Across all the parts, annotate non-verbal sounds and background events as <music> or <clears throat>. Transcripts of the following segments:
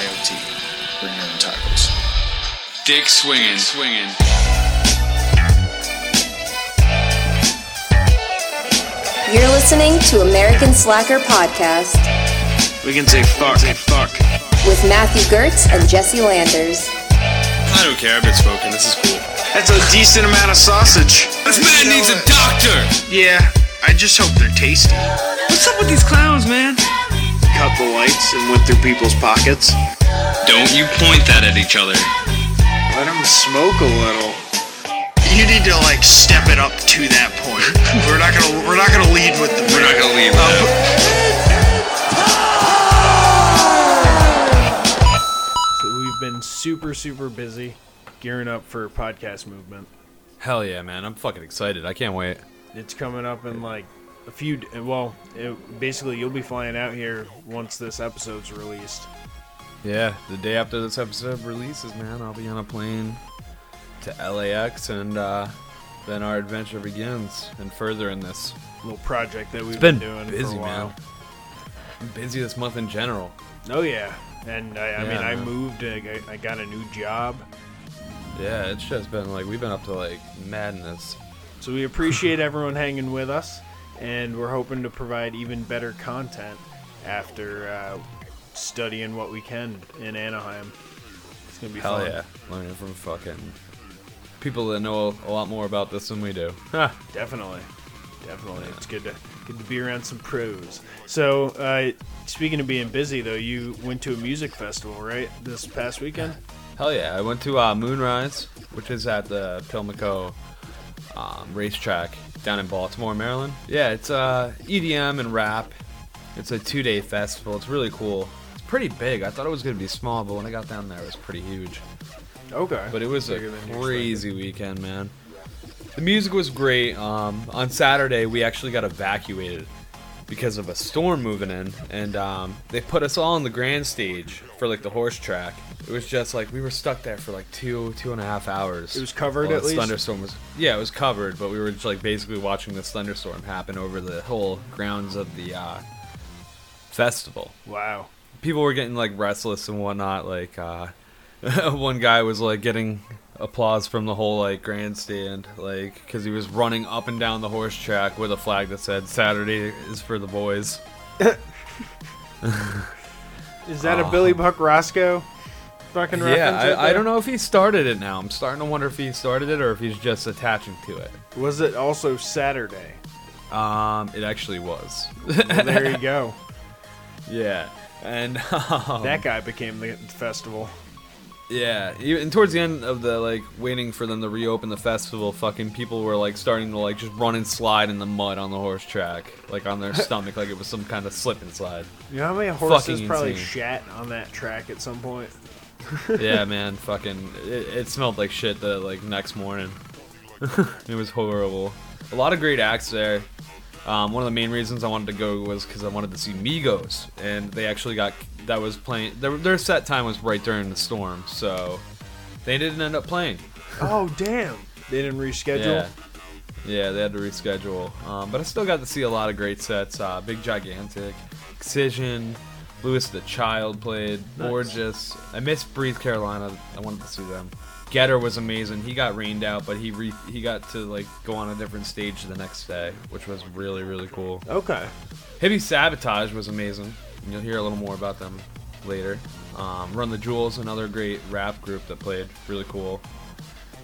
BYOT. Bring your own tacos. Dick swinging, swinging. You're listening to American Slacker Podcast We can say fuck. Say fuck. with Matthew Gertz and Jesse Landers. I don't care if it's spoken. This is cool. That's a decent amount of sausage. This man needs a doctor. Yeah, I just hope they're tasty. What's up with these clowns, man? Cut the lights and went through people's pockets. Don't you point that at each other. Let them smoke a little. You need to like step it up to that point. <laughs> we're not gonna we're not gonna lead with the We're not gonna leave. Uh, that. <laughs> So we've been super, super busy gearing up for podcast movement. Hell yeah, man! I'm fucking excited. I can't wait. It's coming up in like a few. Well, it, basically, you'll be flying out here once this episode's released. Yeah, the day after this episode releases, man, I'll be on a plane to LAX, and uh, then our adventure begins. And further in this, Little project that we've it's been, doing for busy, a while. man. I'm busy this month in general. Oh yeah, and I, I mean, Yeah, I man. moved. I, I got a new job, Yeah, it's just been like we've been up to like madness. so we appreciate everyone hanging with us, and we're hoping to provide even better content after uh, studying what we can in Anaheim. It's gonna be Hell fun. yeah, learning from fucking people that know a lot more about this than we do. <laughs> Definitely, definitely. It's good to good to be around some pros. So, uh, speaking of being busy, though, you went to a music festival, right? This past weekend. Hell yeah! I went to uh, Moonrise, which is at the Pimlico um, racetrack down in Baltimore, Maryland. Yeah, it's uh, EDM and rap. It's a two-day festival. It's really cool. It's pretty big. I thought it was gonna be small, but when I got down there, it was pretty huge. Okay. But it was a Bigger crazy weekend, man. The music was great. Um, on Saturday, we actually got evacuated because of a storm moving in, and um, they put us all on the grand stage for like the horse track. It was just like we were stuck there for like two, two and a half hours. It was covered while at least? Thunderstorm was yeah, it was covered, but we were just like basically watching this thunderstorm happen over the whole grounds of the uh, festival Wow. people were getting like restless and whatnot. Like uh, <laughs> one guy was like getting applause from the whole like grandstand, like because he was running up and down the horse track with a flag that said "Saturday is for the boys." <laughs> Is that a Billy Buck Roscoe fucking reference? Yeah, right I, I don't know if he started it now. I'm starting to wonder if he started it or if he's just attaching to it. Was it also Saturday? Um, it actually was. Well, there you go. <laughs> yeah, and <laughs> um, That guy became the festival. Yeah, and towards the end of the like waiting for them to reopen the festival, fucking people were like starting to like just run and slide in the mud on the horse track, like on their <laughs> stomach, like it was some kind of slip and slide. You know how many horses Fucking probably insane. shat on that track at some point? <laughs> yeah, man, fucking, it, it smelled like shit the like next morning. <laughs> it was horrible. A lot of great acts there. Um, one of the main reasons I wanted to go was because I wanted to see Migos, and they actually got that was playing. Their, their set time was right during the storm, so they didn't end up playing. <laughs> Oh damn! They didn't reschedule. Yeah. Yeah, they had to reschedule. Um, but I still got to see a lot of great sets. Uh, Big Gigantic, Excision, Louis the Child played. Gorgeous. I missed Breathe Carolina. I wanted to see them. Getter was amazing. He got rained out, but he re- he got to like go on a different stage the next day, which was really really cool. Okay. Heavy Sabotage was amazing. and You'll hear a little more about them later. Um, Run the Jewels, another great rap group that played really cool.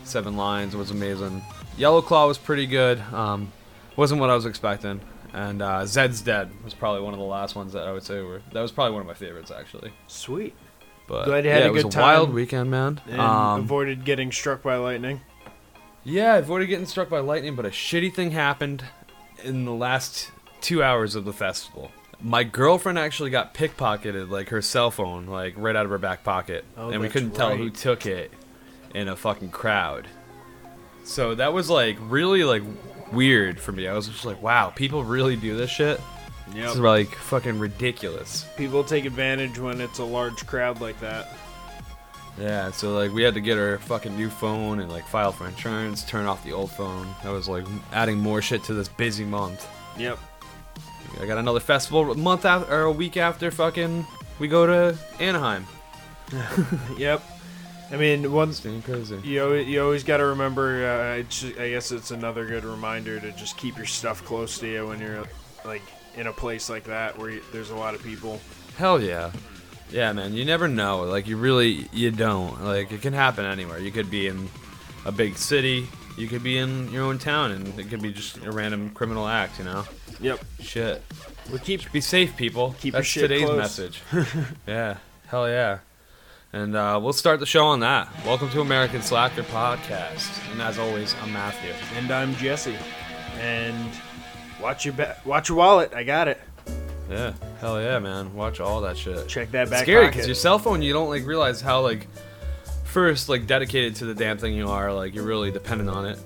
Seven Lions was amazing. Yellow Claw was pretty good. Um, wasn't what I was expecting. And uh, Zeds Dead was probably one of the last ones that I would say were. That was probably one of my favorites actually. Sweet. But Glad you had yeah, a it was good a wild weekend, man. And Um, avoided getting struck by lightning. Yeah, I've already getting struck by lightning, but a shitty thing happened in the last two hours of the festival. My girlfriend actually got pickpocketed, like her cell phone, like right out of her back pocket, Oh, and we that's couldn't tell who right. took it in a fucking crowd. So that was like really like weird for me. I was just like, wow, people really do this shit. This is like fucking ridiculous. People take advantage when it's a large crowd like that. Yeah, so like we had to get our fucking new phone and like file for insurance, turn off the old phone. That was like adding more shit to this busy month. Yep. I got another festival a month after or a week after fucking we go to Anaheim. <laughs> Yep. I mean, once Staying crazy. you always, you always got to remember. Uh, it's, I guess it's another good reminder to just keep your stuff close to you when you're like in a place like that where you, there's a lot of people. Hell yeah. Yeah, man. You never know. Like you really you don't. Like it can happen anywhere. You could be in a big city. You could be in your own town, and it could be just a random criminal act. You know. Yep. Shit. We keep Be safe, people. Keep your That's shit today's close. message. <laughs> yeah. Hell yeah. And uh, we'll start the show on that. Welcome to American Slacker Podcast. And as always, I'm Matthew. and I'm Jesse, and watch your ba- watch your wallet. I got it. Yeah. Hell yeah, man. Watch all that shit. Check that It's back scary because your cell phone, you don't like realize how like first like dedicated to the damn thing you are. Like you're really dependent on it.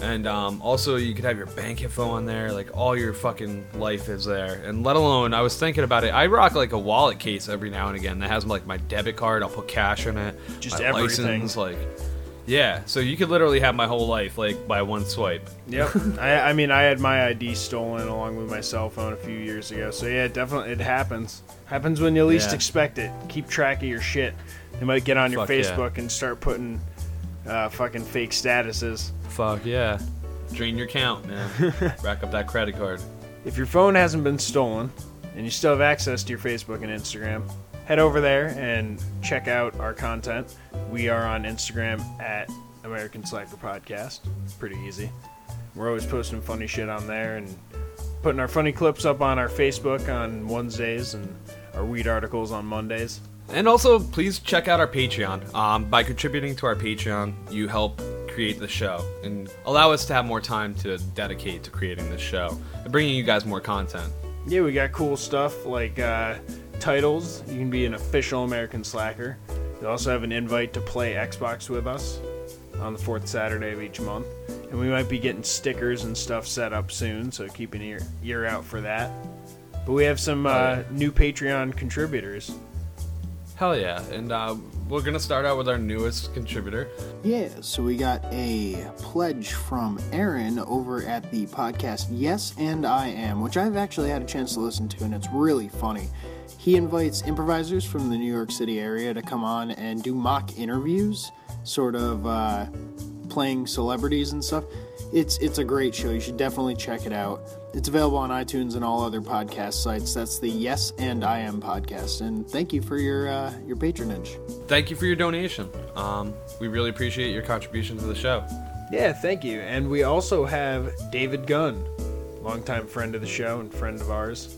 And um, also, you could have your bank info on there. Like all your fucking life is there. And let alone, I was thinking about it. I rock like a wallet case every now and again that has like my debit card. I'll put cash in it. Just my everything. license, like yeah. So you could literally have my whole life like by one swipe. Yep. <laughs> I, I mean, I had my ID stolen along with my cell phone a few years ago. So yeah, definitely it happens. Happens when you least Yeah. expect it. Keep track of your shit. You might get on your Fuck yeah. Facebook and start putting uh, fucking fake statuses. Fuck yeah. Drain your account, man. <laughs> Rack up that credit card. If your phone hasn't been stolen and you still have access to your Facebook and Instagram, head over there and check out our content. We are on Instagram at American Slacker Podcast. It's pretty easy. We're always posting funny shit on there and putting our funny clips up on our Facebook on Wednesdays and our weed articles on Mondays. And also, please check out our Patreon. Um, by contributing to our Patreon, you help create the show and allow us to have more time to dedicate to creating this show and bringing you guys more content. Yeah, we got cool stuff like uh, titles. You can be an official American Slacker. You also have an invite to play Xbox with us on the fourth Saturday of each month. And we might be getting stickers and stuff set up soon, so keep an ear, ear out for that. But we have some uh, new Patreon contributors. Hell yeah. And uh, we're going to start out with our newest contributor. Yeah, so we got a pledge from Aaron over at the podcast Yes and I Am, which I've actually had a chance to listen to, and it's really funny. He invites improvisers from the New York City area to come on and do mock interviews, sort of uh, playing celebrities and stuff. It's it's a great show. You should definitely check it out. It's available on iTunes and all other podcast sites. That's the Yes and I Am podcast. And thank you for your uh, your patronage. Thank you for your donation. Um, we really appreciate your contribution to the show. Yeah, thank you. And we also have David Gunn, longtime friend of the show and friend of ours.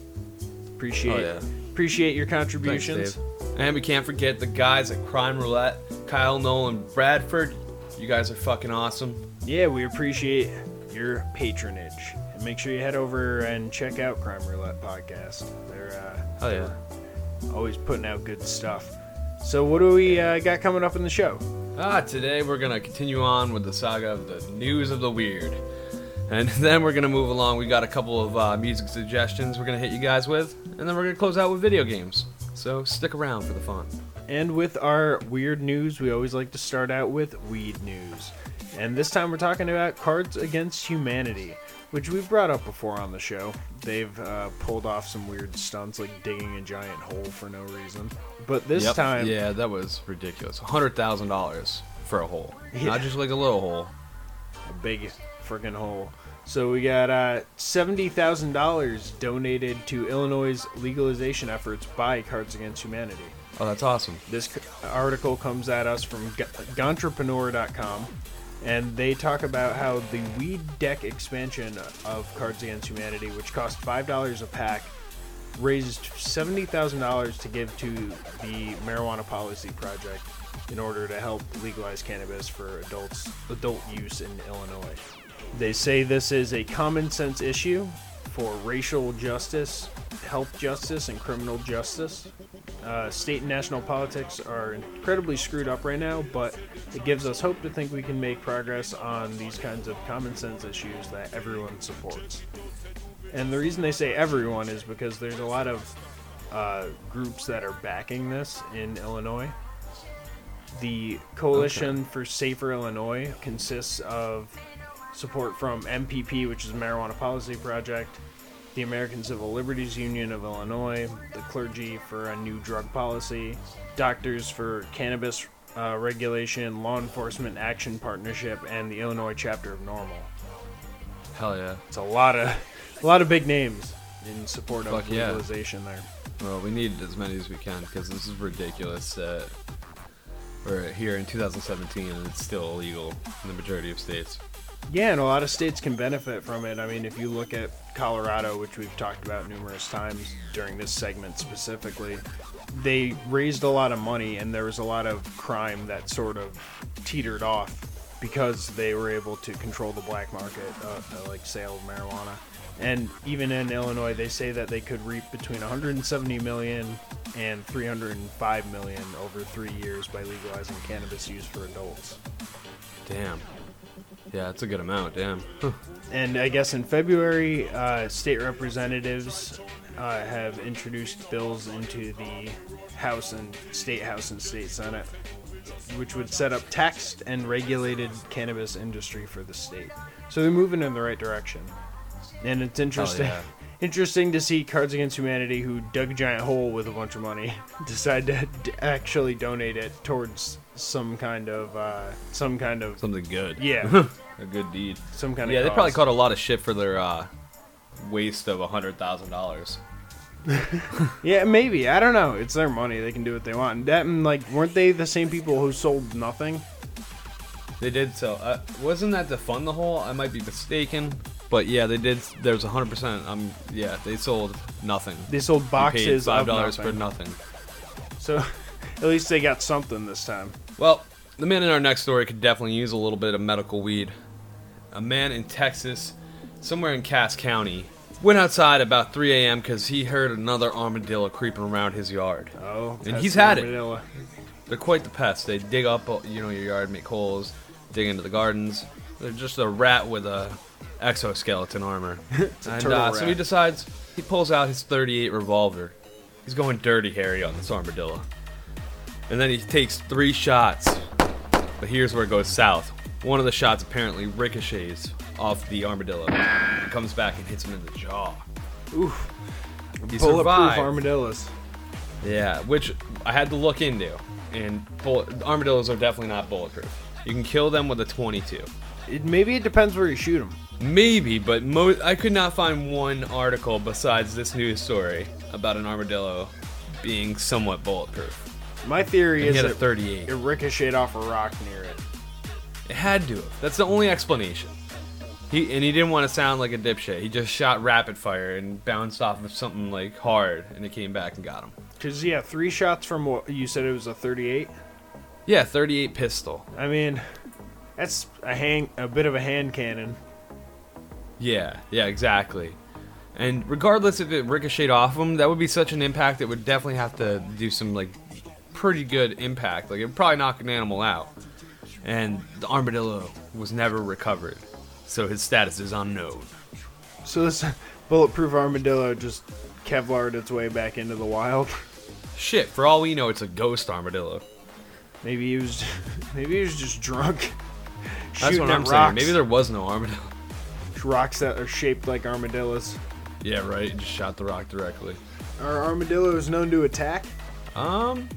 Appreciate Oh, yeah. appreciate your contributions. Dave. And we can't forget the guys at Crime Roulette, Kyle Nolan, Bradford. You guys are fucking awesome. Yeah, we appreciate your patronage. And make sure you head over and check out Crime Roulette Podcast. They're uh, Hell yeah. always putting out good stuff. So, what do we uh, got coming up in the show? Ah, today we're gonna continue on with the saga of the news of the weird, and <laughs> then we're gonna move along. We got a couple of uh, music suggestions we're gonna hit you guys with, and then we're gonna close out with video games. So stick around for the fun. And with our weird news, we always like to start out with weed news. And this time we're talking about Cards Against Humanity, which we've brought up before on the show. They've uh, pulled off some weird stunts like digging a giant hole for no reason. But this Yep. time, yeah, that was ridiculous. Hundred thousand dollars for a hole, Yeah. not just like a little hole. a big freaking hole. So we got uh, seventy thousand dollars donated to Illinois' legalization efforts by Cards Against Humanity. Oh, that's awesome. This article comes at us from G- and they talk about how the weed deck expansion of Cards Against Humanity, which cost five dollars a pack, raised seventy thousand dollars to give to the Marijuana Policy Project in order to help legalize cannabis for adults adult use in Illinois. They say this is a common sense issue for racial justice, health justice, and criminal justice. Uh, state and national politics are incredibly screwed up right now, but it gives us hope to think we can make progress on these kinds of common sense issues that everyone supports. And the reason they say everyone is because there's a lot of uh, groups that are backing this in Illinois. The Coalition for Safer Illinois consists of support from MPP, which is marijuana policy project, the American Civil Liberties Union of Illinois, the clergy for a new drug policy, doctors for cannabis uh, regulation, law enforcement action partnership, and the Illinois chapter of NORML. Hell yeah. It's a lot of a lot of big names in support of Fuck yeah. legalization there. Well, we need as many as we can because this is ridiculous that we're here in 2017 and it's still illegal in the majority of states. Yeah, and a lot of states can benefit from it. I mean, if you look at Colorado, which we've talked about numerous times during this segment specifically, they raised a lot of money and there was a lot of crime that sort of teetered off because they were able to control the black market, uh, uh, like sale of marijuana. And even in Illinois, they say that they could reap between 170 million and 305 million over three years by legalizing cannabis use for adults. Damn. Yeah, that's a good amount. Damn. <laughs> And I guess in February, uh, state representatives uh, have introduced bills into the House and State House and State Senate, which would set up taxed and regulated cannabis industry for the state. So they're moving in the right direction. And it's interesting. yeah. <laughs> Interesting to see Cards Against Humanity, who dug a giant hole with a bunch of money, <laughs> decide to actually donate it towards some kind of uh, some kind of Something good. yeah <laughs> A good deed. some kind of Yeah, they probably cause. caught a lot of shit for their uh, waste of a $100,000. <laughs> Yeah, maybe. I don't know. It's their money. They can do what they want. And that and like weren't they the same people who sold nothing? They did so. Uh, wasn't that to fund the whole? I might be mistaken. But yeah, they did. There's 100%. Um, yeah, they sold nothing. They sold paid boxes five of dollars nothing. for nothing. So <laughs> at least they got something this time. Well, the man in our next story could definitely use a little bit of medical weed. A man in Texas, somewhere in Cass County, went outside about 3 a.m. because he heard another armadillo creeping around his yard. Oh, And he's had it. armadillo. They're quite the pests. They dig up, uh, you know, your yard, make holes, dig into the gardens. They're just a rat with a exoskeleton armor. <laughs> and uh, so he decides he pulls out his 38 revolver. He's going dirty Harry on this armadillo. And then he takes three shots. But here's where it goes south. One of the shots apparently ricochets off the armadillo and comes back and hits him in the jaw. Oof. He Bulletproof survived. armadillos. Yeah, which I had to look into. And bullet, armadillos are definitely not bulletproof. You can kill them with a 22. It, maybe it depends where you shoot them. Maybe, but mo- I could not find one article besides this news story about an armadillo being somewhat bulletproof. My theory is had a it, 38. it ricocheted off a rock near it. It had to have. That's the only explanation. He and he didn't want to sound like a dipshit. He just shot rapid fire and bounced off of something like hard, and it came back and got him. Cause yeah, three shots from what you said it was a 38. Yeah, 38 pistol. I mean, that's a hang a bit of a hand cannon. Yeah, yeah, exactly. And regardless if it ricocheted off him, that would be such an impact. It would definitely have to do some like pretty good impact. Like it would probably knock an animal out. And the armadillo was never recovered, so his status is unknown. So this <laughs> bulletproof armadillo just Kevlared its way back into the wild. Shit, for all we know, it's a ghost armadillo. Maybe he was, <laughs> maybe he was just drunk. <laughs> That's what I'm rocks, saying. Maybe there was no armadillo. rocks that are shaped like armadillos. Yeah, right. Just shot the rock directly. Are armadillos known to attack? Um,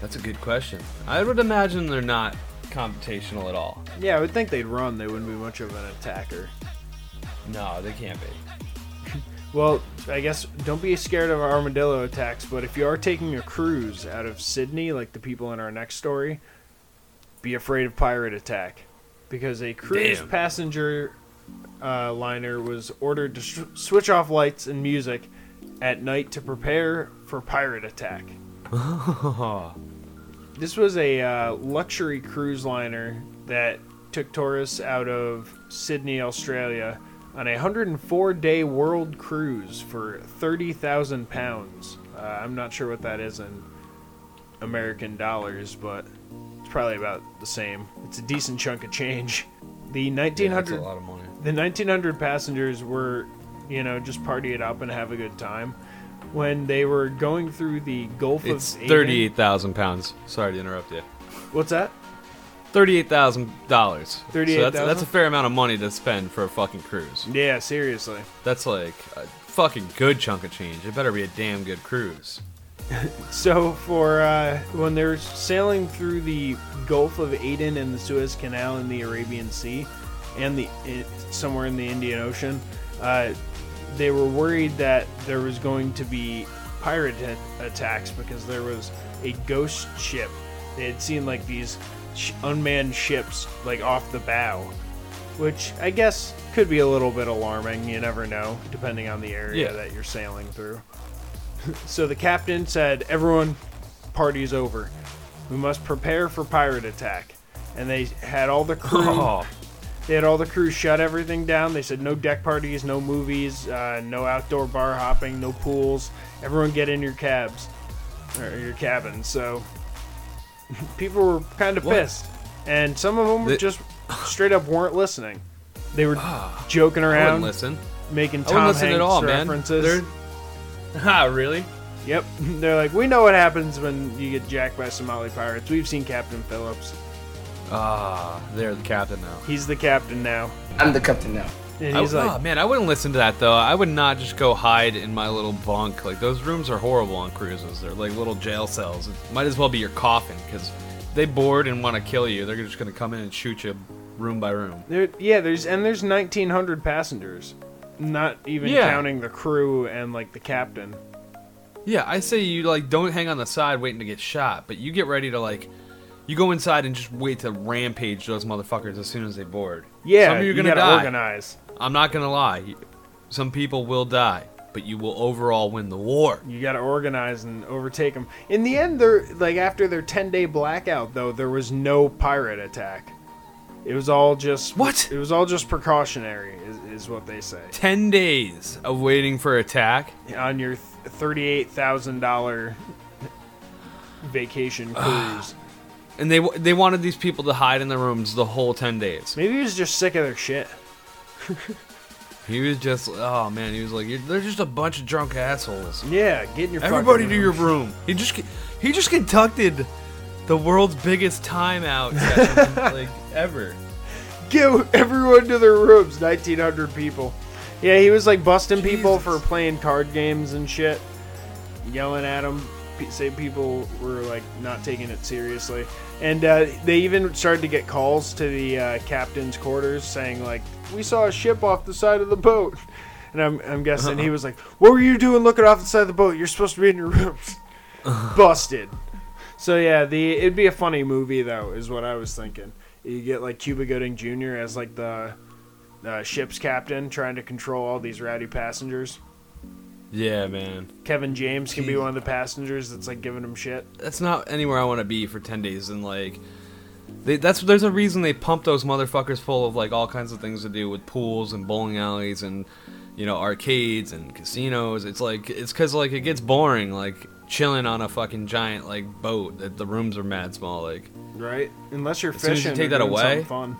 that's a good question. I would imagine they're not computational at all. Yeah, I would think they'd run. They wouldn't be much of an attacker. No, they can't be. <laughs> Well, I guess don't be scared of armadillo attacks, but if you are taking a cruise out of Sydney, like the people in our next story, be afraid of pirate attack. Because a cruise Damn. passenger uh, liner was ordered to sh- switch off lights and music at night to prepare for pirate attack. <laughs> This was a uh, luxury cruise liner that took tourists out of Sydney, Australia, on a 104 day world cruise for 30,000 pounds. Uh, I'm not sure what that is in American dollars, but it's probably about the same. It's a decent chunk of change. The Yeah, that's 1900 a lot of money. the 1900 passengers were, you know, just party it up and have a good time. When they were going through the Gulf It's of Aden- thirty-eight thousand pounds. Sorry to interrupt you. What's that? Thirty-eight thousand dollars. So that's, 38,000? that's a fair amount of money to spend for a fucking cruise. Yeah, seriously. That's like a fucking good chunk of change. It better be a damn good cruise. <laughs> So for uh, when they're sailing through the Gulf of Aden and the Suez Canal in the Arabian Sea, and the i somewhere in the Indian Ocean, uh, they were worried that there was going to be pirate a- attacks because there was a ghost ship. They had seen like these sh- unmanned ships like off the bow, which I guess could be a little bit alarming. You never know, depending on the area Yeah. that you're sailing through. <laughs> So the captain said, "Everyone, party's over. We must prepare for pirate attack." And they had all the crew. Oh, <laughs> They had all the crew shut everything down. They said no deck parties, no movies, uh, no outdoor bar hopping, no pools. Everyone get in your cabs or your cabins. So <laughs> people were kind of pissed, and some of them were They- just <laughs> straight up weren't listening. They were joking I wouldn't around, listen. making I Tom wouldn't listen Hanks at all, man. references. They're, <laughs> ah, really? Yep. They're like, we know what happens when you get jacked by Somali pirates. We've seen Captain Phillips. Ah, they're the captain now. He's the captain now. I'm the captain now. And I, he's like, oh, man, I wouldn't listen to that though. I would not just go hide in my little bunk. Like those rooms are horrible on cruises. They're like little jail cells. It might as well be your coffin because they bored and want to kill you. They're just gonna come in and shoot you room by room. there, yeah, there's and there's 1,900 passengers, not even Yeah. counting the crew and like the captain. Yeah, I say you like don't hang on the side waiting to get shot, but you get ready to like you go inside and just wait to rampage those motherfuckers as soon as they board. Yeah, Some of you are gonna gotta die. organize. I'm not gonna lie. Some people will die, but you will overall win the war. You gotta organize and overtake them. In the end, they're like after their 10 day blackout, though, there was no pirate attack. It was all just What? It was all just precautionary, is, is what they say. Ten days of waiting for attack. on your thirty-eight thousand dollar vacation cruise. And they they wanted these people to hide in their rooms the whole ten days. Maybe he was just sick of their shit. <laughs> He was just, oh man, he was like, they're just a bunch of drunk assholes. Yeah, get in your Everybody to your room. room. He just he just conducted the world's biggest timeout session <laughs> like ever. Get everyone to their rooms. Nineteen hundred people. Yeah, he was like busting people for playing card games and shit, yelling at them. Say people were like not taking it seriously, and uh, they even started to get calls to the uh, captain's quarters saying like, "We saw a ship off the side of the boat." And I'm, I'm guessing he was like, "What were you doing looking off the side of the boat? You're supposed to be in your rooms." Busted. So yeah, the it'd be a funny movie though, is what I was thinking. You get like Cuba Gooding Jr. as like the uh, ship's captain, trying to control all these rowdy passengers. Yeah, man. Kevin James can be one of the passengers that's like giving him shit. That's not anywhere I want to be for ten days. And like, they, that's there's a reason they pump those motherfuckers full of like all kinds of things to do with pools and bowling alleys and you know arcades and casinos. It's like it's because like it gets boring like chilling on a fucking giant like boat. That the rooms are mad small. Like Right? Unless you're As soon as you fishing, take that away- fun.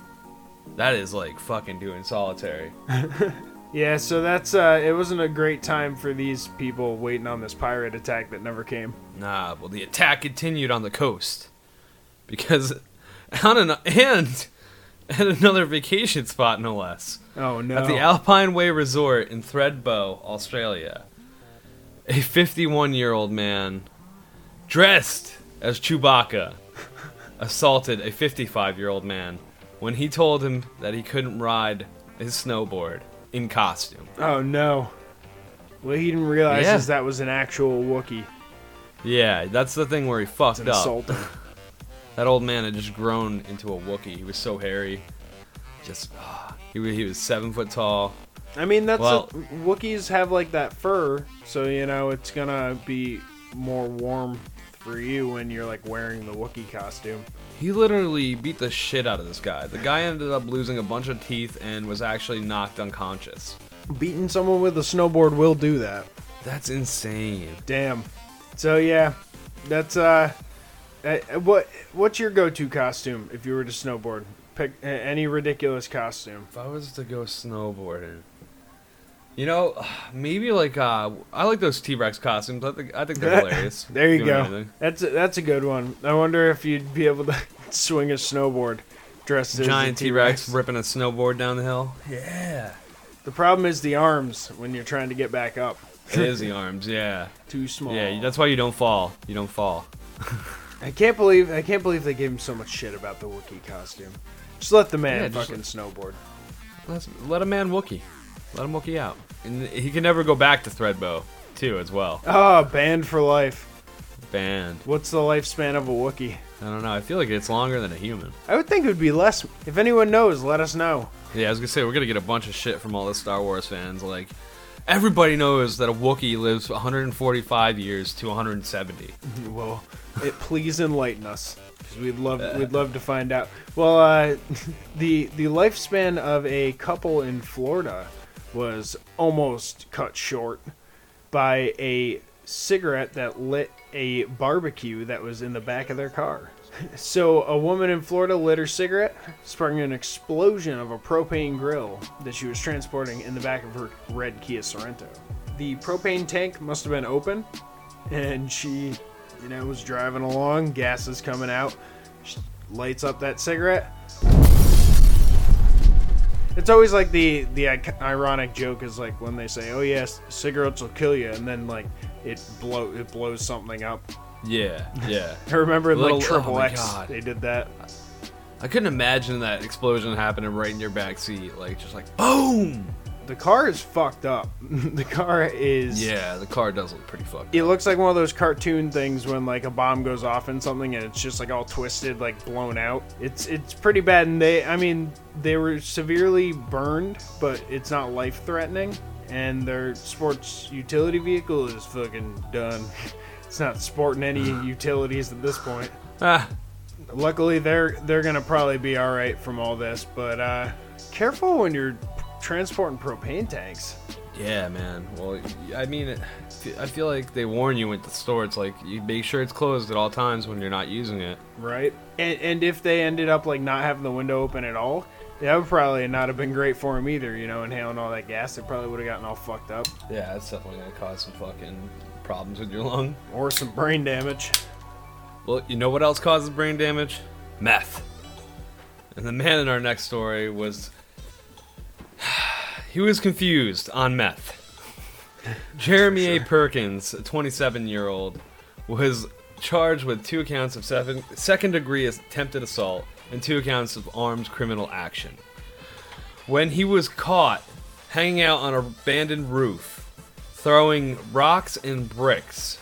that is like fucking doing solitary. <laughs> Yeah, so that's uh, it wasn't a great time for these people waiting on this pirate attack that never came. Nah, well, the attack continued on the coast because <laughs> on an and at another vacation spot, no less, Oh no! at the Alpine Way Resort in Thredbo, Australia. A 51-year-old man dressed as Chewbacca <laughs> assaulted a 55-year-old man when he told him that he couldn't ride his snowboard in costume. oh no! What he didn't realize Yeah. is that was an actual Wookiee. Yeah, that's the thing where he fucked It's up. <laughs> That old man had just grown into a Wookiee. He was so hairy. Just, ah, he, he was seven foot tall. I mean, that's Well- a, Wookiees have like that fur, so you know it's gonna be more warm for you when you're like wearing the Wookiee costume. He literally beat the shit out of this guy. The guy ended up losing a bunch of teeth and was actually knocked unconscious. Beating someone with a snowboard will do that. That's insane. Damn. So yeah, that's uh, uh, what what's your go-to costume if you were to snowboard? Pick any ridiculous costume. If I was to go snowboarding, you know, <sighs> maybe like uh, I like those T Rex costumes. I think I think they're <laughs> hilarious. There you go. anything. That's a, that's a good one. I wonder if you'd be able to <laughs> swing a snowboard dressed as a Giant T Rex ripping a snowboard down the hill. Yeah. The problem is the arms when you're trying to get back up. It is <laughs> the arms, yeah. Too small. Yeah, that's why you don't fall. You don't fall. I can't believe I can't believe they gave him so much shit about the Wookiee costume. Just let the man Yeah, fucking snowboard. Let, let a man Wookie. Let him Wookie out. And he can never go back to Thredbo, too, as well. Ah, banned for life. Banned. What's the lifespan of a Wookiee? I don't know. I feel like it's longer than a human. I would think it would be less. If anyone knows, let us know. Yeah, I was gonna say we're gonna get a bunch of shit from all the Star Wars fans. Like, everybody knows that a Wookiee lives 145 years to 170. <laughs> Well, it please enlighten us because we'd love we'd love to find out. Well, uh, <laughs> the the lifespan of a couple in Florida was almost cut short by a cigarette that lit a barbecue that was in the back of their car. So, a woman in Florida lit her cigarette, sparking an explosion of a propane grill that she was transporting in the back of her red Kia Sorento. The propane tank must have been open, and she, you know, was driving along, gas is coming out, she lights up that cigarette. It's always like the the ironic joke is like when they say, "Oh yes, cigarettes will kill you," and then like it blow it blows something up. Yeah, yeah. <laughs> I remember in Little- like Triple oh X God. they did that. I couldn't imagine that explosion happening right in your back seat, like just like boom. The car is fucked up. <laughs> the car is Yeah, the car does look pretty fucked. It up. looks like one of those cartoon things when like a bomb goes off in something and it's just like all twisted, like blown out. It's it's pretty bad, and they I mean they were severely burned, but it's not life threatening. And their sports utility vehicle is fucking done. <laughs> It's not sporting any <sighs> utilities at this point. <sighs> Ah, Luckily, they're they're gonna probably be all right from all this, but uh, careful when you're transporting propane tanks. yeah, man. Well, I mean, I feel like they warn you at the store. It's like you make sure it's closed at all times when you're not using it. Right. And, and if they ended up like not having the window open at all, that would probably not have been great for them either. You know, inhaling all that gas, they probably would have gotten all fucked up Yeah, that's definitely gonna cause some fucking problems with your lung. or some brain damage. Well, you know what else causes brain damage? Meth. And the man in our next story was. <sighs> he was confused on meth. Jeremy A. Perkins, a 27 year old, was charged with two counts of seven, second degree attempted assault and two counts of armed criminal action. When he was caught hanging out on an abandoned roof, throwing rocks and bricks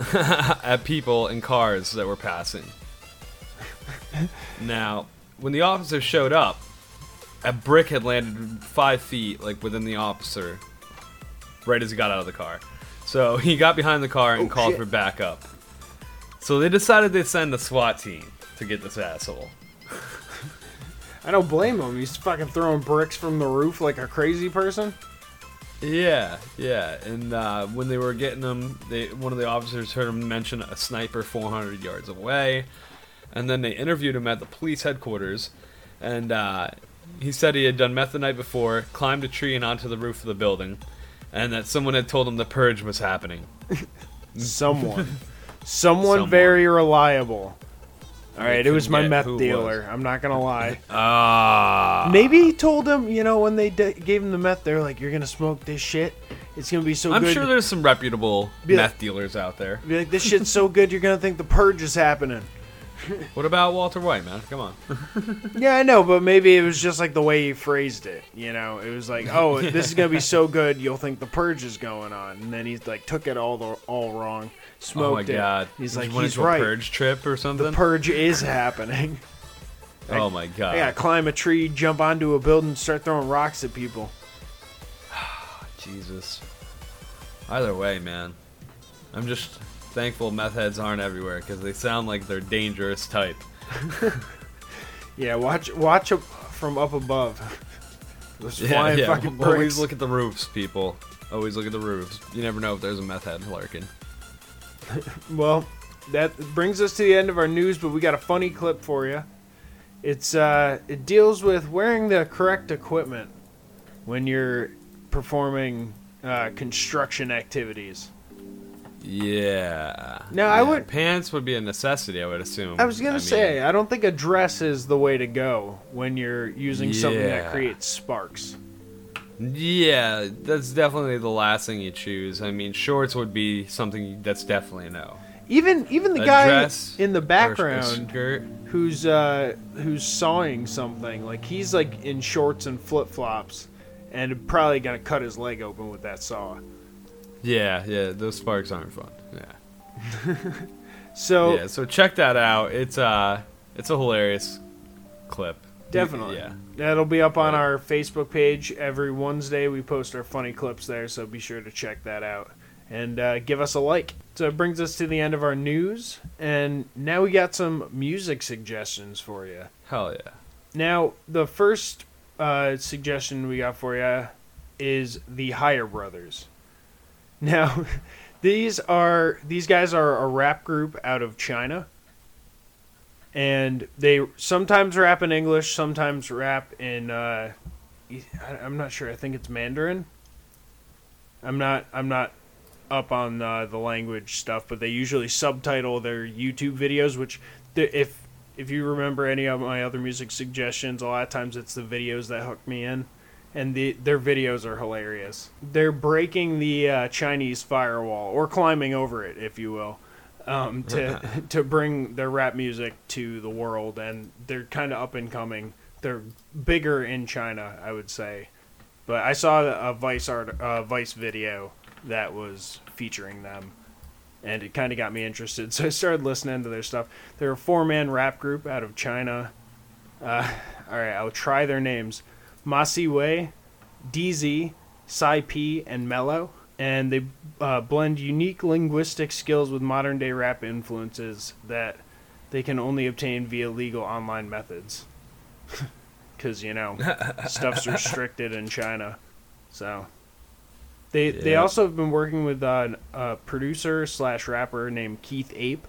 <laughs> at people and cars that were passing. now, when the officer showed up, a brick had landed five feet, like within the officer, right as he got out of the car. So <laughs> he got behind the car and Oh, called shit. for backup. So they decided they'd send a SWAT team to get this asshole. I don't blame him. He's fucking throwing bricks from the roof like a crazy person. Yeah, yeah. And uh, when they were getting him, they one of the officers heard him mention a sniper 400 yards away, and then they interviewed him at the police headquarters, and uh, he said he had done meth the night before, climbed a tree and onto the roof of the building, and that someone had told him the purge was happening. <laughs> Someone. <laughs> Someone, Someone. very reliable. All right, it was my meth dealer. I'm not gonna lie. <laughs> Ah, Maybe he told him, you know, when they d- gave him the meth, they're like, "You're gonna smoke this shit. It's gonna be so good. I'm good." sure there's some reputable Be like- meth dealers out there. Be like, "This shit's so good, you're gonna think the purge is happening." What about Walter White, man? Come on. <laughs> Yeah, I know, but maybe it was just like the way he phrased it. You know, it was like, "Oh, <laughs> this is gonna be so good, you'll think the purge is going on," and then he's like, took it all the all wrong, smoked oh my it. god. He's like, "He's right. purge trip or something. The purge is happening." <laughs> oh my god. I gotta climb a tree, jump onto a building, start throwing rocks at people. <sighs> Jesus. Either way, man. I'm just thankful meth heads aren't everywhere because they sound like they're dangerous type. <laughs> Yeah, watch watch up from up above. <laughs> Those flying fucking Always look at the roofs, people. Always look at the roofs. You never know if there's a meth head lurking. <laughs> Well, that brings us to the end of our news, but we got a funny clip for you. It's uh, it deals with wearing the correct equipment when you're performing uh, construction activities. Yeah. No, I Yeah, would- Pants would be a necessity, I would assume. I was gonna mean, say, I don't think a dress is the way to go when you're using something that creates sparks. Yeah, that's definitely the last thing you choose. I mean, shorts would be something that's definitely no. Even even the A guy in the background who's uh who's sawing something, like he's like in shorts and flip flops, and probably gonna cut his leg open with that saw. Yeah, yeah, those sparks aren't fun. Yeah. <laughs> So Yeah, so check that out. It's uh it's a hilarious clip. Definitely. Yeah. That'll be up on our Facebook page every Wednesday. We post our funny clips there, so be sure to check that out and uh, give us a like. So it brings us to the end of our news, and now we got some music suggestions for you. Hell yeah. Now, the first uh, suggestion we got for you is the Higher Brothers. Now, <laughs> these are these guys are a rap group out of China, and they sometimes rap in English, sometimes rap in uh, I'm not sure. I think it's Mandarin. I'm not. I'm not up on uh, the language stuff, but they usually subtitle their YouTube videos, which if if you remember any of my other music suggestions, a lot of times it's the videos that hook me in, and the their videos are hilarious. They're breaking the uh, Chinese firewall or climbing over it, if you will, um, to <laughs> to bring their rap music to the world, and they're kind of up and coming. They're bigger in China, I would say. But I saw a Vice art, uh, Vice video that was featuring them, and it kind of got me interested. <laughs> So I started listening to their stuff. They're a four-man rap group out of China. Uh, <laughs> all right, I'll try their names: MaSiWei, DZ, Psy.P, and Melo. And they uh, blend unique linguistic skills with modern-day rap influences that they can only obtain via legal online methods. <laughs> Because you know, stuff's <laughs> restricted in China. So they they also have been working with uh, a producer slash rapper named Keith Ape,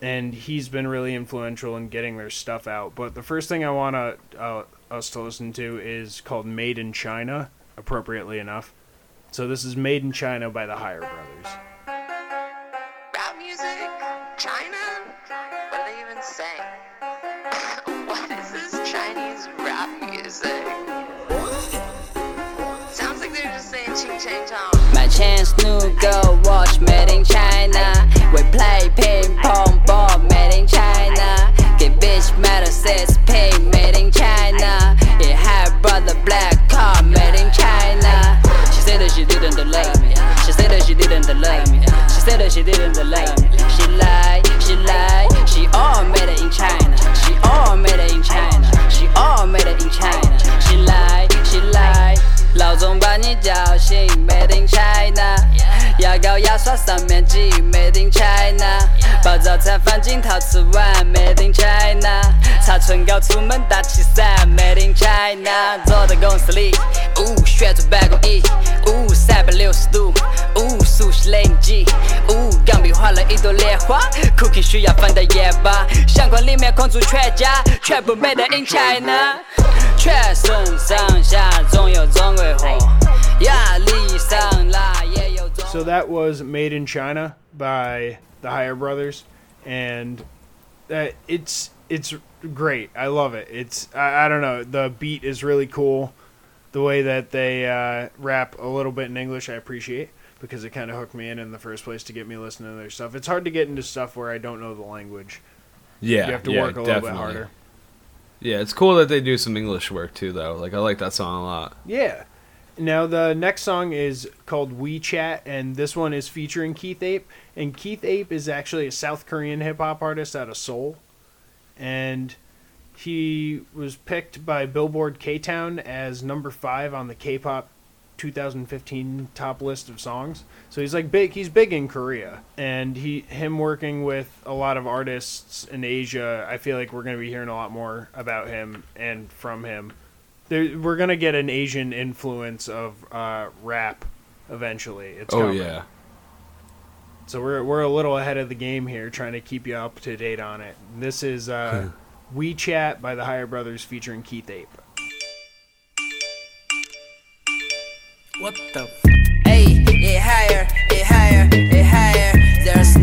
and he's been really influential in getting their stuff out. But the first thing I want to uh, us to listen to is called "Made in China," appropriately enough. So this is "Made in China" by the Higher Brothers. Rap music? China? What are they even saying? <laughs> what is this Chinese rap music? Sounds like they're just saying ching chang chong. My chance new go watch made in China. We play ping pong ball made in China. Get bitch metal says She said that she didn't love me. She said that she didn't love me. She said that she didn't love me. She lied, she lied. She all made it in China. She all made it in China. She all made it in China. She lied, she lied. 老总把你叫醒，Made in China，牙膏牙刷上面挤，Made in China，把早餐放进陶瓷碗，Made in China，擦唇膏出门打气伞，Made in China，坐在公司里，呜，旋转办公椅，呜，三百六十度，呜，熟悉雷尼机，呜，钢笔画了一朵莲花，Cookie 需要放到夜吧，相框里面框住全家，全部 Made in China。全身上下总有中国货，压力上来也有中 So that was "Made in China" by the Higher Brothers, and uh, it's it's great. I love it. It's I, I don't know. The beat is really cool. The way that they uh, rap a little bit in English, I appreciate because it kind of hooked me in in the first place to get me listening to their stuff. It's hard to get into stuff where I don't know the language. Yeah. You have to yeah, work a little bit harder. Yeah, it's cool that they do some English work too though. Like I like that song a lot. Yeah. Now the next song is called WeChat, and this one is featuring Keith Ape. And Keith Ape is actually a South Korean hip hop artist out of Seoul, and he was picked by Billboard K Town as number five on the K-pop 2015 top list of songs. So he's like big. He's big in Korea, and he him working with a lot of artists in Asia. I feel like we're going to be hearing a lot more about him and from him there, we're gonna get an Asian influence of uh, rap eventually. It's Oh coming. yeah. So we're we're a little ahead of the game here, trying to keep you up to date on it. This is uh, <laughs> WeChat by the Higher Brothers featuring Keith Ape. What the f- Hey, it higher, it higher. it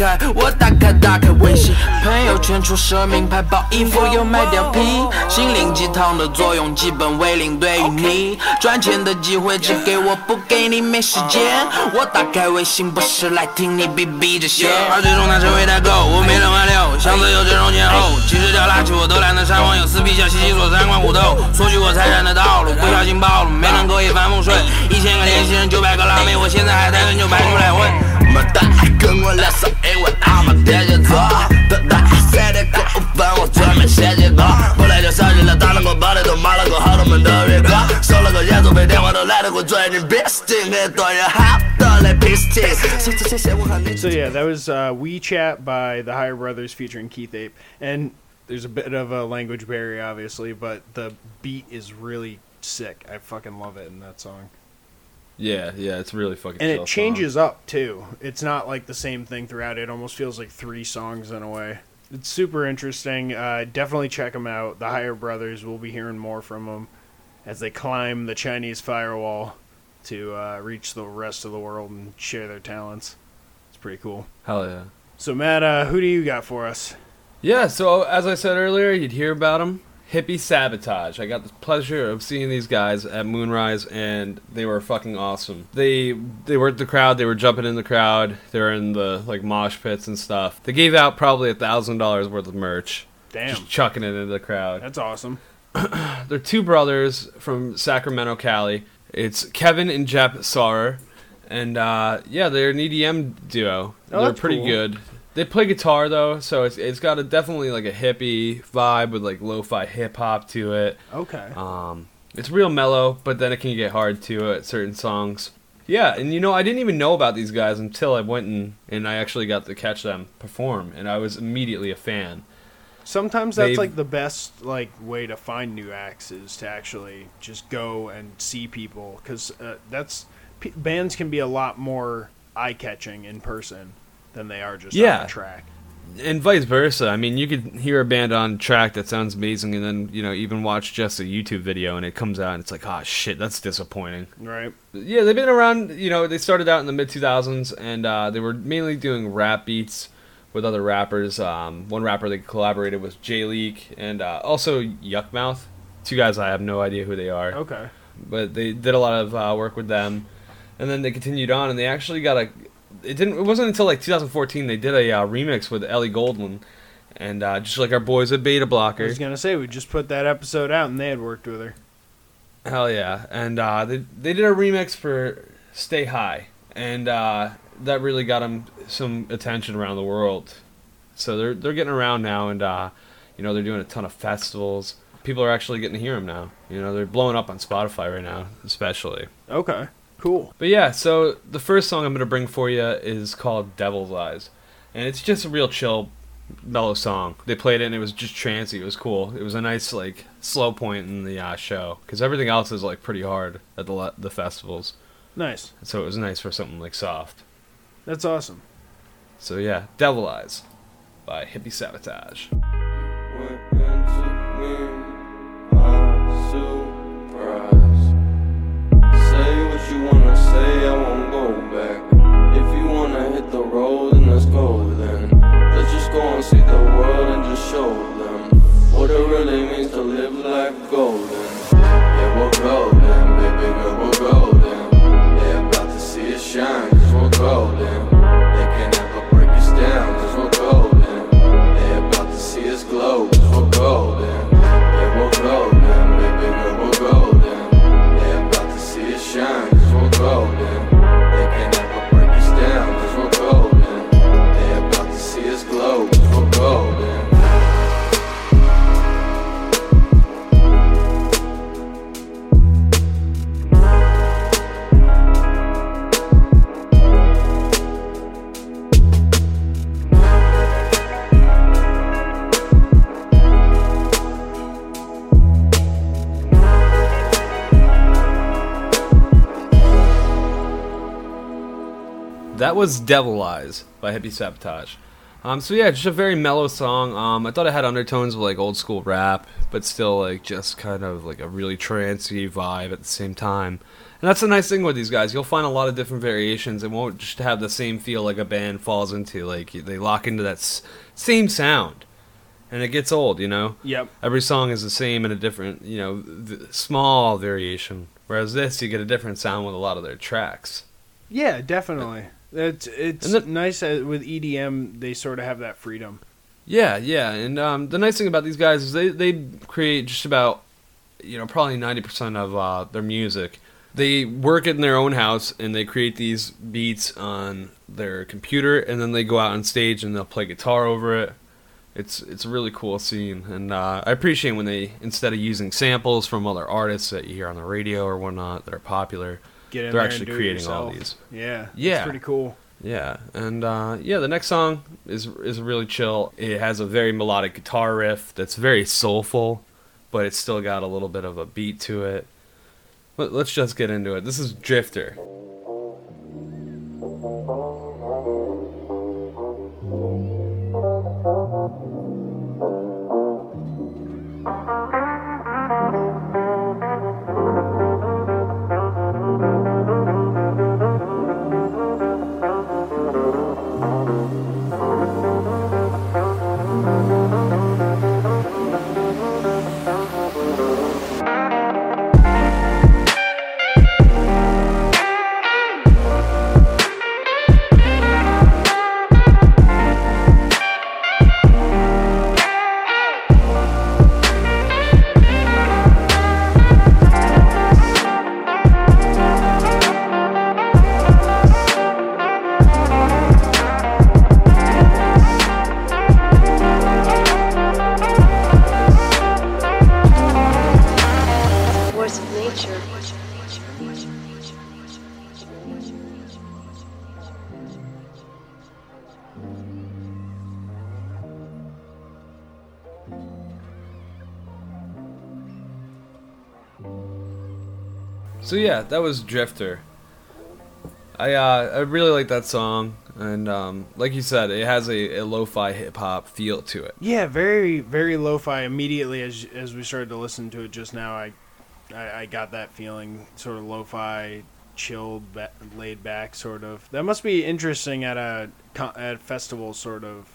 开我打开打开微信，朋友圈出示名牌包衣服又买貂皮，心灵鸡汤的作用基本为零，对于你。赚钱的机会只给我不给你没时间，我打开微信不是来听你逼逼这些，而最终它成为代购，我没人挽留，箱子有这种前后，其实掉垃圾我都懒得删网友撕逼小西西锁三观互斗，索取我财产的道路，不小心暴露，没能够一帆风顺，一千个年轻人九百个辣妹，我现在还单身就排出来混。妈蛋，跟我聊上一晚，阿妈天蝎座，等待三点过五分，我准备写几个，后来就烧起了，打了个包里头买了个好多门的月光，收了个演奏费，电话都来得过最近 b e s t i n g 很多人好的来 b e s t i n g 说这些些我和你。 So yeah, that was uh, WeChat by the Higher Brothers featuring Keith Ape, and there's a bit of a language barrier, obviously, but the beat is really sick. I fucking love it in that song, Yeah, yeah, it's really fucking. and it song. changes up too. It's not like the same thing throughout. It almost feels like three songs in a way. It's super interesting. Uh, definitely check them out. The Higher Brothers. We'll be hearing more from them as they climb the Chinese firewall to uh, reach the rest of the world and share their talents. It's pretty cool. Hell yeah. So Matt, uh, who do you got for us? Yeah, so as I said earlier, you'd hear about them. Hippie Sabotage. I got the pleasure of seeing these guys at Moonrise, and they were fucking awesome. They they were the crowd. They were jumping in the crowd. They were in the like mosh pits and stuff. They gave out probably a thousand dollars worth of merch, Damn, just chucking it into the crowd. that's awesome. <clears throat> They're two brothers from Sacramento, Cali. It's Kevin and Jeff Saurer, and uh, yeah, they're an EDM duo. Oh, they're pretty cool. good. They play guitar though, so it's it's got a definitely like a hippie vibe with like lo-fi hip hop to it. Okay. Um, it's real mellow, but then it can get hard too at certain songs. Yeah, and you know, I didn't even know about these guys until I went and, and I actually got to catch them perform, and I was immediately a fan. Sometimes that's they've- like the best like way to find new acts is to actually just go and see people because uh, that's p- bands can be a lot more eye catching in person than they are just on Yeah. a track. and vice versa. I mean, you could hear a band on track that sounds amazing, and then you know even watch just a YouTube video, and it comes out, and it's like, oh shit, that's disappointing. Right. Yeah, they've been around. You know, they started out in the mid 2000s, and uh, they were mainly doing rap beats with other rappers. Um, one rapper they collaborated with Jay Leak, and uh, also Yukmouth. Two guys I have no idea who they are Okay. but they did a lot of uh, work with them, and then they continued on, and they actually got a. It didn't. It wasn't until like 2014 they did a uh, remix with Ellie Goulding, and uh, just like our boys at Beta Blocker. I was gonna say we just put that episode out and they had worked with her. Hell yeah! And uh, they they did a remix for Stay High, and uh, that really got them some attention around the world. So they're they're getting around now, and uh, you know they're doing a ton of festivals. People are actually getting to hear them now. You know they're blowing up on Spotify right now, especially. Okay. Cool. But yeah, so the first song I'm gonna bring for you is called "Devil's Eyes," and it's just a real chill, mellow song. They played it and it was just trancy. It was cool. It was a nice like slow point in the uh, show because everything else is like pretty hard at the the festivals. Nice. So it was nice for something like soft. That's awesome. So yeah, "Devil Eyes" by Hippie Sabotage. Go and see the world and just show them what it really means to live life golden. Yeah, we're golden, baby girl, we're golden. They're about to see us shine, cause we're golden. That was Devil Eyes by Hippie Sabotage. Um, so yeah, just a very mellow song. Um, I thought it had undertones of like old school rap, but still like just kind of like a really trancey vibe at the same time. And that's the nice thing with these guys. You'll find a lot of different variations. It won't just have the same feel like a band falls into. Like they lock into that s- same sound, and it gets old. You know. Yep. Every song is the same in a different, you know, th- small variation. Whereas this, you get a different sound with a lot of their tracks. Yeah, definitely. It's it's the- nice with EDM. They sort of have that freedom. Yeah, yeah, and um, the nice thing about these guys is they they create just about, you know, probably ninety percent of uh, their music. They work in their own house and they create these beats on their computer, and then they go out on stage and they'll play guitar over it. It's it's a really cool scene, and uh, I appreciate when they instead of using samples from other artists that you hear on the radio or whatnot that are popular, Get in they're actually and do it creating all these. Yeah, it's yeah, pretty cool. Yeah, and uh, yeah, the next song is is really chill. It has a very melodic guitar riff that's very soulful, but it's still got a little bit of a beat to it. Let, let's just get into it. This is Drifter. Yeah, that was Drifter. I uh, I really like that song, and um, like you said, it has a, a lo-fi hip hop feel to it. Yeah, very very lo-fi. Immediately as as we started to listen to it just now, I I, I got that feeling, sort of lo-fi, chilled, ba- laid back, sort of. That must be interesting at a at a festival, sort of.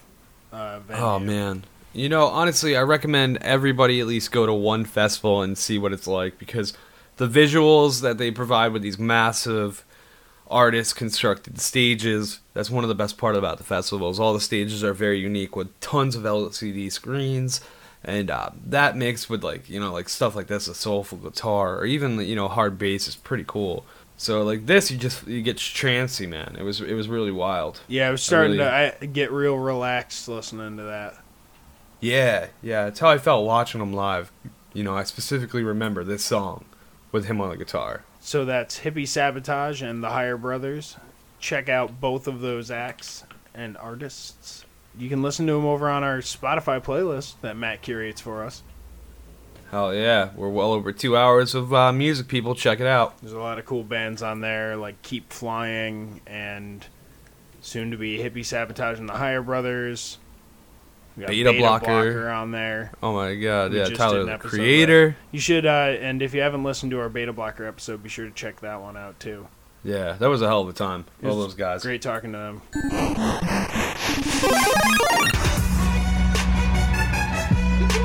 Uh, venue. Oh man. You know, honestly, I recommend everybody at least go to one festival and see what it's like because the visuals that they provide with these massive artist constructed stages, that's one of the best part about the festivals. All the stages are very unique with tons of LCD screens and uh, that mixed with like, you know, like stuff like this, a soulful guitar or even, you know, hard bass is pretty cool. So like this you just you get trancy, man. It was it was really wild. Yeah, I was starting really- to I get real relaxed listening to that. Yeah, yeah, it's how I felt watching them live. You know, I specifically remember this song with him on the guitar. So that's Hippie Sabotage and the Higher Brothers. Check out both of those acts and artists. You can listen to them over on our Spotify playlist that Matt curates for us. Hell yeah, we're well over two hours of uh, music, people. Check it out. There's a lot of cool bands on there, like Keep Flying and soon to be Hippie Sabotage and the Higher Brothers. We got Beta Blocker. on there. Oh my god, We yeah, Tyler the Creator. there. You should, uh, and if you haven't listened to our Beta Blocker episode, be sure to check that one out too. Yeah, that was a hell of a time. It All those guys. Great talking to them.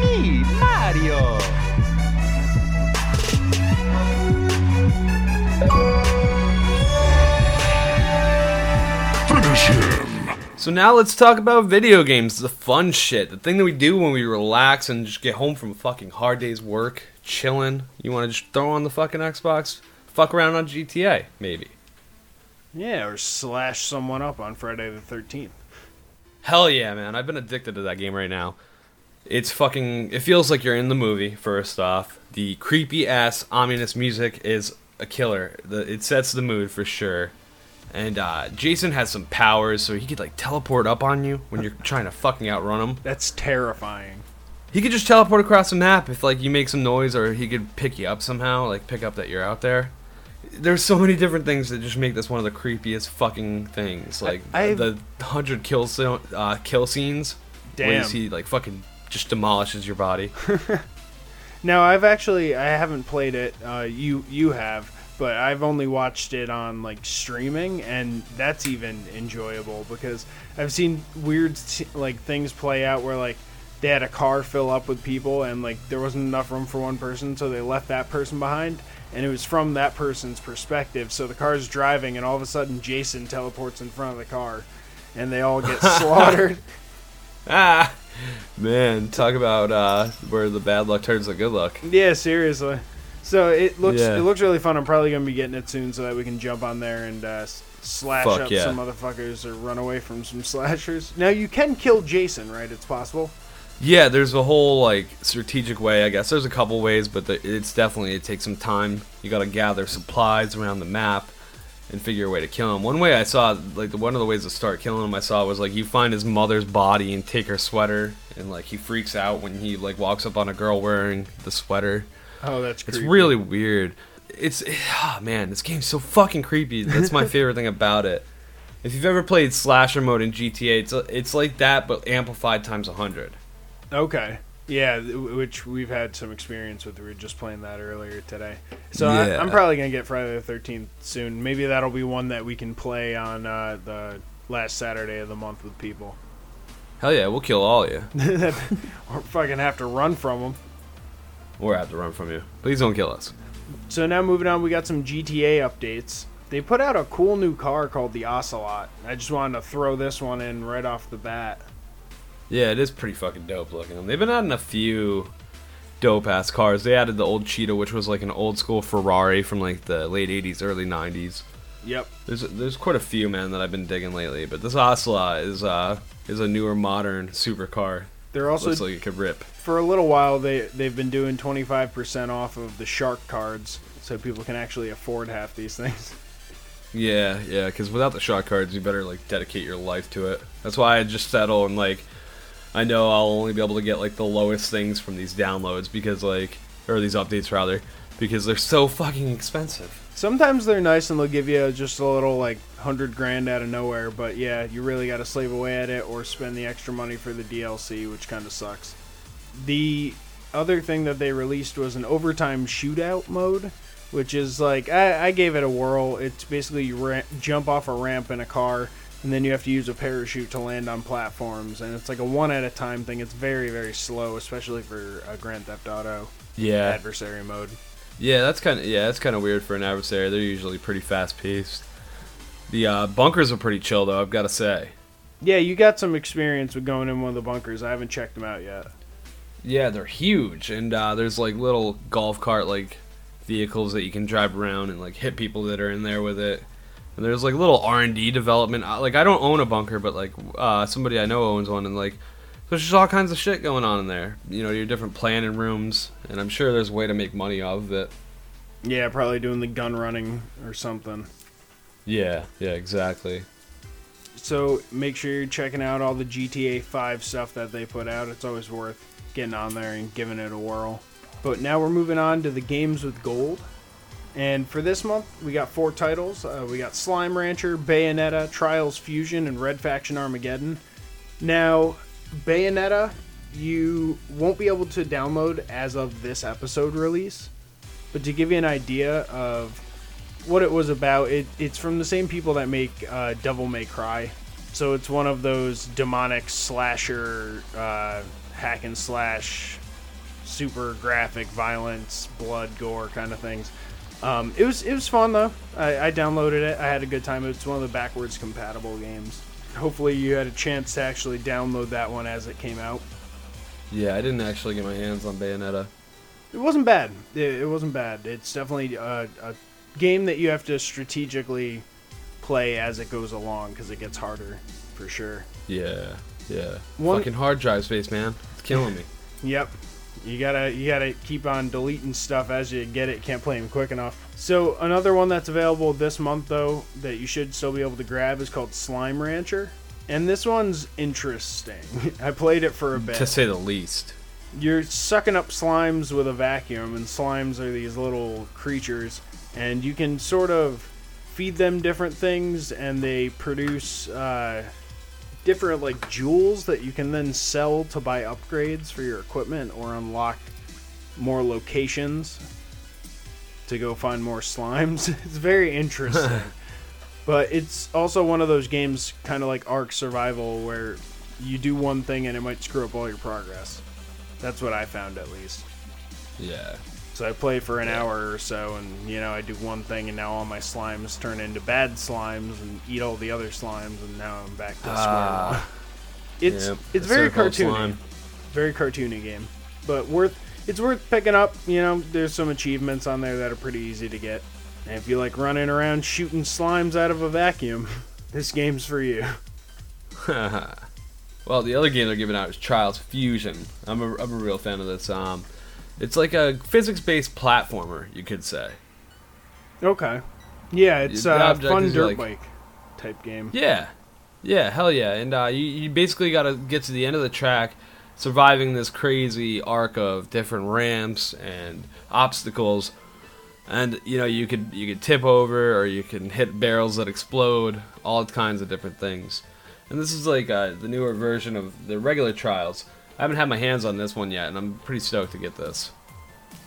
me, Mario. So now let's talk about video games, the fun shit, the thing that we do when we relax and just get home from a fucking hard day's work, chilling. You want to just throw on the fucking Xbox, fuck around on GTA, maybe. Yeah, or slash someone up on Friday the 13th. Hell yeah, man! I've been addicted to that game right now. It's fucking. It feels like you're in the movie. First off, the creepy ass ominous music is a killer. The, it sets the mood for sure. And uh, Jason has some powers, so he could like teleport up on you when you're trying to fucking outrun him. That's terrifying. He could just teleport across the map if like you make some noise, or he could pick you up somehow, like pick up that you're out there. there's so many different things that just make this one of the creepiest fucking things. Like I- the hundred kill so- uh, kill scenes. Where you see like fucking just demolishes your body. <laughs> Now I've actually I haven't played it. Uh, you you have, but I've only watched it on like streaming, and that's even enjoyable because I've seen weird like things play out where like they had a car fill up with people and like there wasn't enough room for one person, so they left that person behind, and it was from that person's perspective. So the car's driving, and all of a sudden Jason teleports in front of the car, and they all get <laughs> slaughtered. ah, man, talk about uh, where the bad luck turns to good luck. Yeah, seriously. So it looks Yeah. it looks really fun. I'm probably gonna be getting it soon so that we can jump on there and uh, slash Fuck up yeah. some motherfuckers or run away from some <laughs> slashers. Now you can kill Jason, right? It's possible. Yeah, there's a whole like strategic way. I guess there's a couple ways, but the, it's definitely it takes some time. You got to gather supplies around the map and figure a way to kill him. One way I saw, like one of the ways to start killing him, I saw was like you find his mother's body and take her sweater, and like he freaks out when he like walks up on a girl wearing the sweater. Oh, that's It's really weird. It's ah man, this game's so fucking creepy. That's my <laughs> favorite thing about it. If you've ever played slasher mode in GTA, it's it's like that but amplified times a hundred. Okay. Yeah, which we've had some experience with. We were just playing that earlier today. So Yeah. I, I'm probably gonna get Friday the Thirteenth soon. Maybe that'll be one that we can play on uh, the last Saturday of the month with people. Hell yeah, we'll kill all of you. <laughs> or fucking have to run from them. Or have to run from you. Please don't kill us. So now moving on, we got some GTA updates. They put out a cool new car called the Ocelot. I just wanted to throw this one in right off the bat. Yeah, it is pretty fucking dope looking. They've been adding a few dope ass cars. They added the old Cheetah, which was like an old school Ferrari from like the late '80s, early '90s. Yep. There's there's quite a few man that I've been digging lately, but this Ocelot is uh is a newer modern supercar. They're also looks like it could rip. For a little while they they've been doing 25% off of the shark cards so people can actually afford half these things. <laughs> Yeah, yeah, because without the shark cards, you better like dedicate your life to it. That's why I just settle and like, I know I'll only be able to get like the lowest things from these downloads because like, or these updates rather, because they're so fucking expensive. Sometimes they're nice and they'll give you just a little like 100 grand out of nowhere, but yeah, you really got to slave away at it or spend the extra money for the DLC, which kind of sucks. The other thing that they released was an overtime shootout mode, which is like I, I gave it a whirl. It's basically you ra- jump off a ramp in a car, and then you have to use a parachute to land on platforms, and it's like a one at a time thing. It's very very slow, especially for a Grand Theft Auto Yeah. adversary mode. Yeah, that's kind of yeah, that's kind of weird for an adversary. They're usually pretty fast paced. The uh, bunkers are pretty chill though. I've got to say. Yeah, you got some experience with going in one of the bunkers. I haven't checked them out yet. Yeah, they're huge, and uh, there's like little golf cart like vehicles that you can drive around and like hit people that are in there with it. And there's like little R and D development. Uh, Like I don't own a bunker, but like uh, somebody I know owns one, and like there's just all kinds of shit going on in there. You know, your different planning rooms, and I'm sure there's a way to make money off of it. Yeah, probably doing the gun running or something. Yeah, yeah, exactly. So make sure you're checking out all the GTA 5 stuff that they put out. It's always worth getting on there and giving it a whirl. But now we're moving on to the games with gold. And for this month, we got four titles. Uh, we got Slime Rancher, Bayonetta, Trials Fusion, and Red Faction Armageddon. Now, Bayonetta, you won't be able to download as of this episode release. But to give you an idea of what it was about, it, it's from the same people that make uh, Devil May Cry. So it's one of those demonic slasher, uh, hack and slash, super graphic violence, blood, gore kind of things. Um, it was it was fun though. I, I downloaded it. I had a good time. It's one of the backwards compatible games. Hopefully you had a chance to actually download that one as it came out. Yeah, I didn't actually get my hands on Bayonetta. It wasn't bad. It, it wasn't bad. It's definitely a, a game that you have to strategically play as it goes along because it gets harder for sure. Yeah, yeah. One- Fucking hard drive space, man. It's killing me. <laughs> Yep. You gotta you gotta keep on deleting stuff as you get it. Can't play them quick enough. So another one that's available this month though that you should still be able to grab is called Slime Rancher, and this one's interesting. <laughs> I played it for a bit. to say the least. You're sucking up slimes with a vacuum, and slimes are these little creatures, and you can sort of feed them different things, and they produce uh, different like jewels that you can then sell to buy upgrades for your equipment or unlock more locations to go find more slimes. <laughs> It's very interesting. <laughs> but it's also one of those games kind of like Ark Survival where you do one thing and it might screw up all your progress. That's what I found at least. Yeah. So I play for an hour or so, and you know I do one thing, and now all my slimes turn into bad slimes and eat all the other slimes, and now I'm back to square Ah. one. It's Yep, it's very cartoony, slime. very cartoony game, but worth it's worth picking up. You know, there's some achievements on there that are pretty easy to get, and if you like running around shooting slimes out of a vacuum, <laughs> this game's for you. <laughs> well, the other game they're giving out is Trials Fusion. I'm a, I'm a real fan of this. Um, it's like a physics-based platformer, you could say. Okay, yeah, it's a object fun dirt like- bike type game. Yeah, yeah, hell yeah. And uh, you, you basically got to get to the end of the track, surviving this crazy arc of different ramps and obstacles. And you know you could you could tip over or you can hit barrels that explode, all kinds of different things. And this is like uh, the newer version of the regular trials. I haven't had my hands on this one yet, and I'm pretty stoked to get this.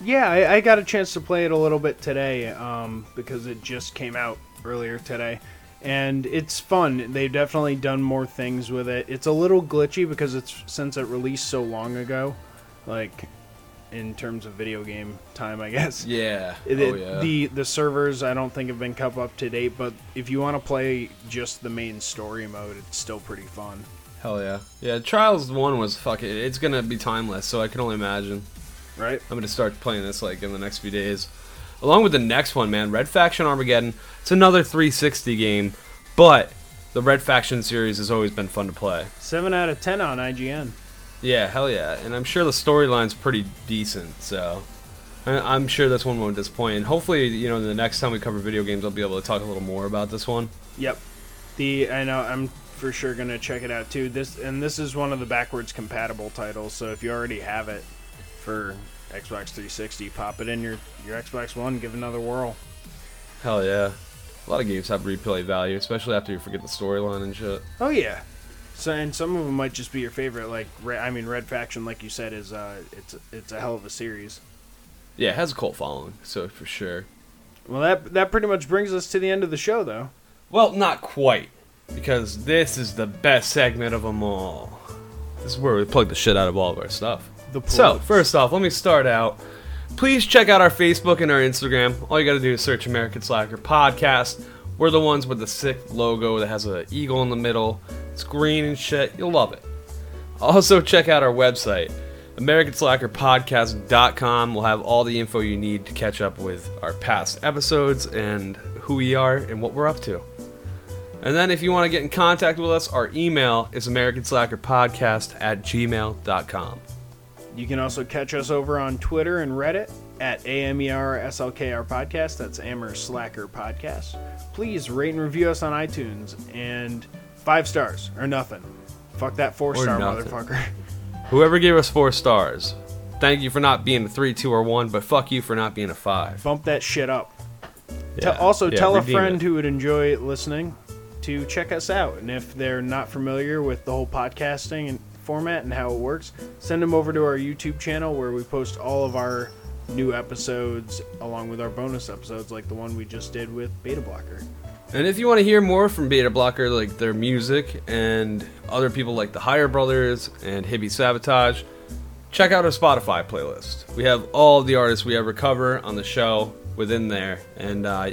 Yeah, I, I got a chance to play it a little bit today um, because it just came out earlier today, and it's fun. They've definitely done more things with it. It's a little glitchy because it's since it released so long ago, like in terms of video game time, I guess. <laughs> Yeah. It- oh yeah. The the servers I don't think have been kept up to date, but if you want to play just the main story mode, it's still pretty fun. Hell yeah. Yeah, Trials 1 was fucking. It's gonna be timeless, so I can only imagine. Right? I'm gonna start playing this like in the next few days. Along with the next one, man, Red Faction Armageddon. It's another 360 game, but the Red Faction series has always been fun to play. Seven out of ten on IGN. Yeah, hell yeah. And I'm sure the storyline's pretty decent, so I- I'm sure this one won't disappoint. And hopefully, you know, the next time we cover video games, I'll be able to talk a little more about this one. Yep. The I know I'm for sure gonna check it out too. This and this is one of the backwards compatible titles. So if you already have it for Xbox 360, pop it in your your Xbox One, give it another whirl. Hell yeah. A lot of games have replay value, especially after you forget the storyline and shit. Oh yeah. So and some of them might just be your favorite. Like I mean, Red Faction, like you said, is uh it's it's a hell of a series. Yeah, it has a cult following, so for sure. Well, that that pretty much brings us to the end of the show, though. Well, not quite, because this is the best segment of them all. This is where we plug the shit out of all of our stuff. The so, first off, let me start out. Please check out our Facebook and our Instagram. All you gotta do is search American Slacker Podcast. We're the ones with the sick logo that has an eagle in the middle. It's green and shit. You'll love it. Also, check out our website, AmericanSlackerPodcast.com. We'll have all the info you need to catch up with our past episodes and who we are and what we're up to. And then, if you want to get in contact with us, our email is AmericanSlackerPodcast at gmail.com. You can also catch us over on Twitter and Reddit at AMERSLKR Podcast. That's Amher Slacker Podcast. Please rate and review us on iTunes and five stars or nothing. Fuck that four star motherfucker. <laughs> Whoever gave us four stars, thank you for not being a three, two, or one, but fuck you for not being a five. Bump that shit up. Te- Yeah, also, yeah, tell a friend it. who would enjoy listening to check us out. And if they're not familiar with the whole podcasting and format and how it works, send them over to our YouTube channel where we post all of our new episodes along with our bonus episodes, like the one we just did with Beta Blocker. And if you want to hear more from Beta Blocker, like their music and other people like the Higher Brothers and Hippie Sabotage, check out our Spotify playlist. We have all the artists we ever cover on the show within there, and uh,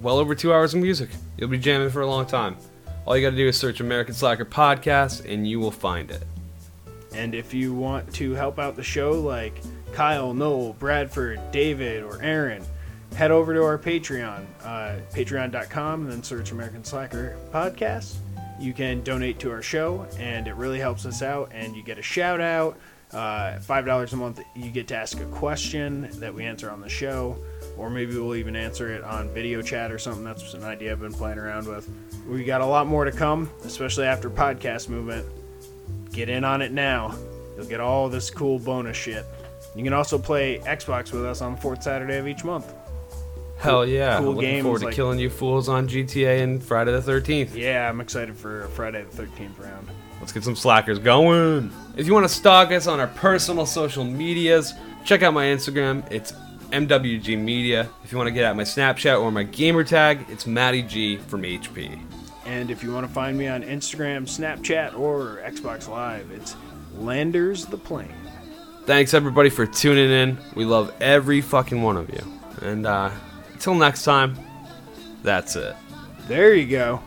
well over two hours of music. You'll be jamming for a long time. All you got to do is search American Slacker Podcast, and you will find it. And if you want to help out the show, like Kyle, Noel, Bradford, David, or Aaron, head over to our Patreon, uh, patreon.com, and then search American Slacker Podcast. You can donate to our show, and it really helps us out, and you get a shout out. Uh, $5 a month, you get to ask a question that we answer on the show, or maybe we'll even answer it on video chat or something. That's an idea I've been playing around with. We got a lot more to come, especially after podcast movement. Get in on it now. You'll get all this cool bonus shit. You can also play Xbox with us on the fourth Saturday of each month. Hell yeah! cool Looking games forward to like- killing you fools on GTA and Friday the 13th. Yeah, I'm excited for Friday the 13th round. Let's get some slackers going. If you want to stalk us on our personal social medias, check out my Instagram. It's MWG Media. If you want to get at my Snapchat or my gamer tag, it's Matty G from HP. And if you want to find me on Instagram, Snapchat, or Xbox Live, it's Landers the Plane. Thanks everybody for tuning in. We love every fucking one of you. And uh, until next time, that's it. There you go.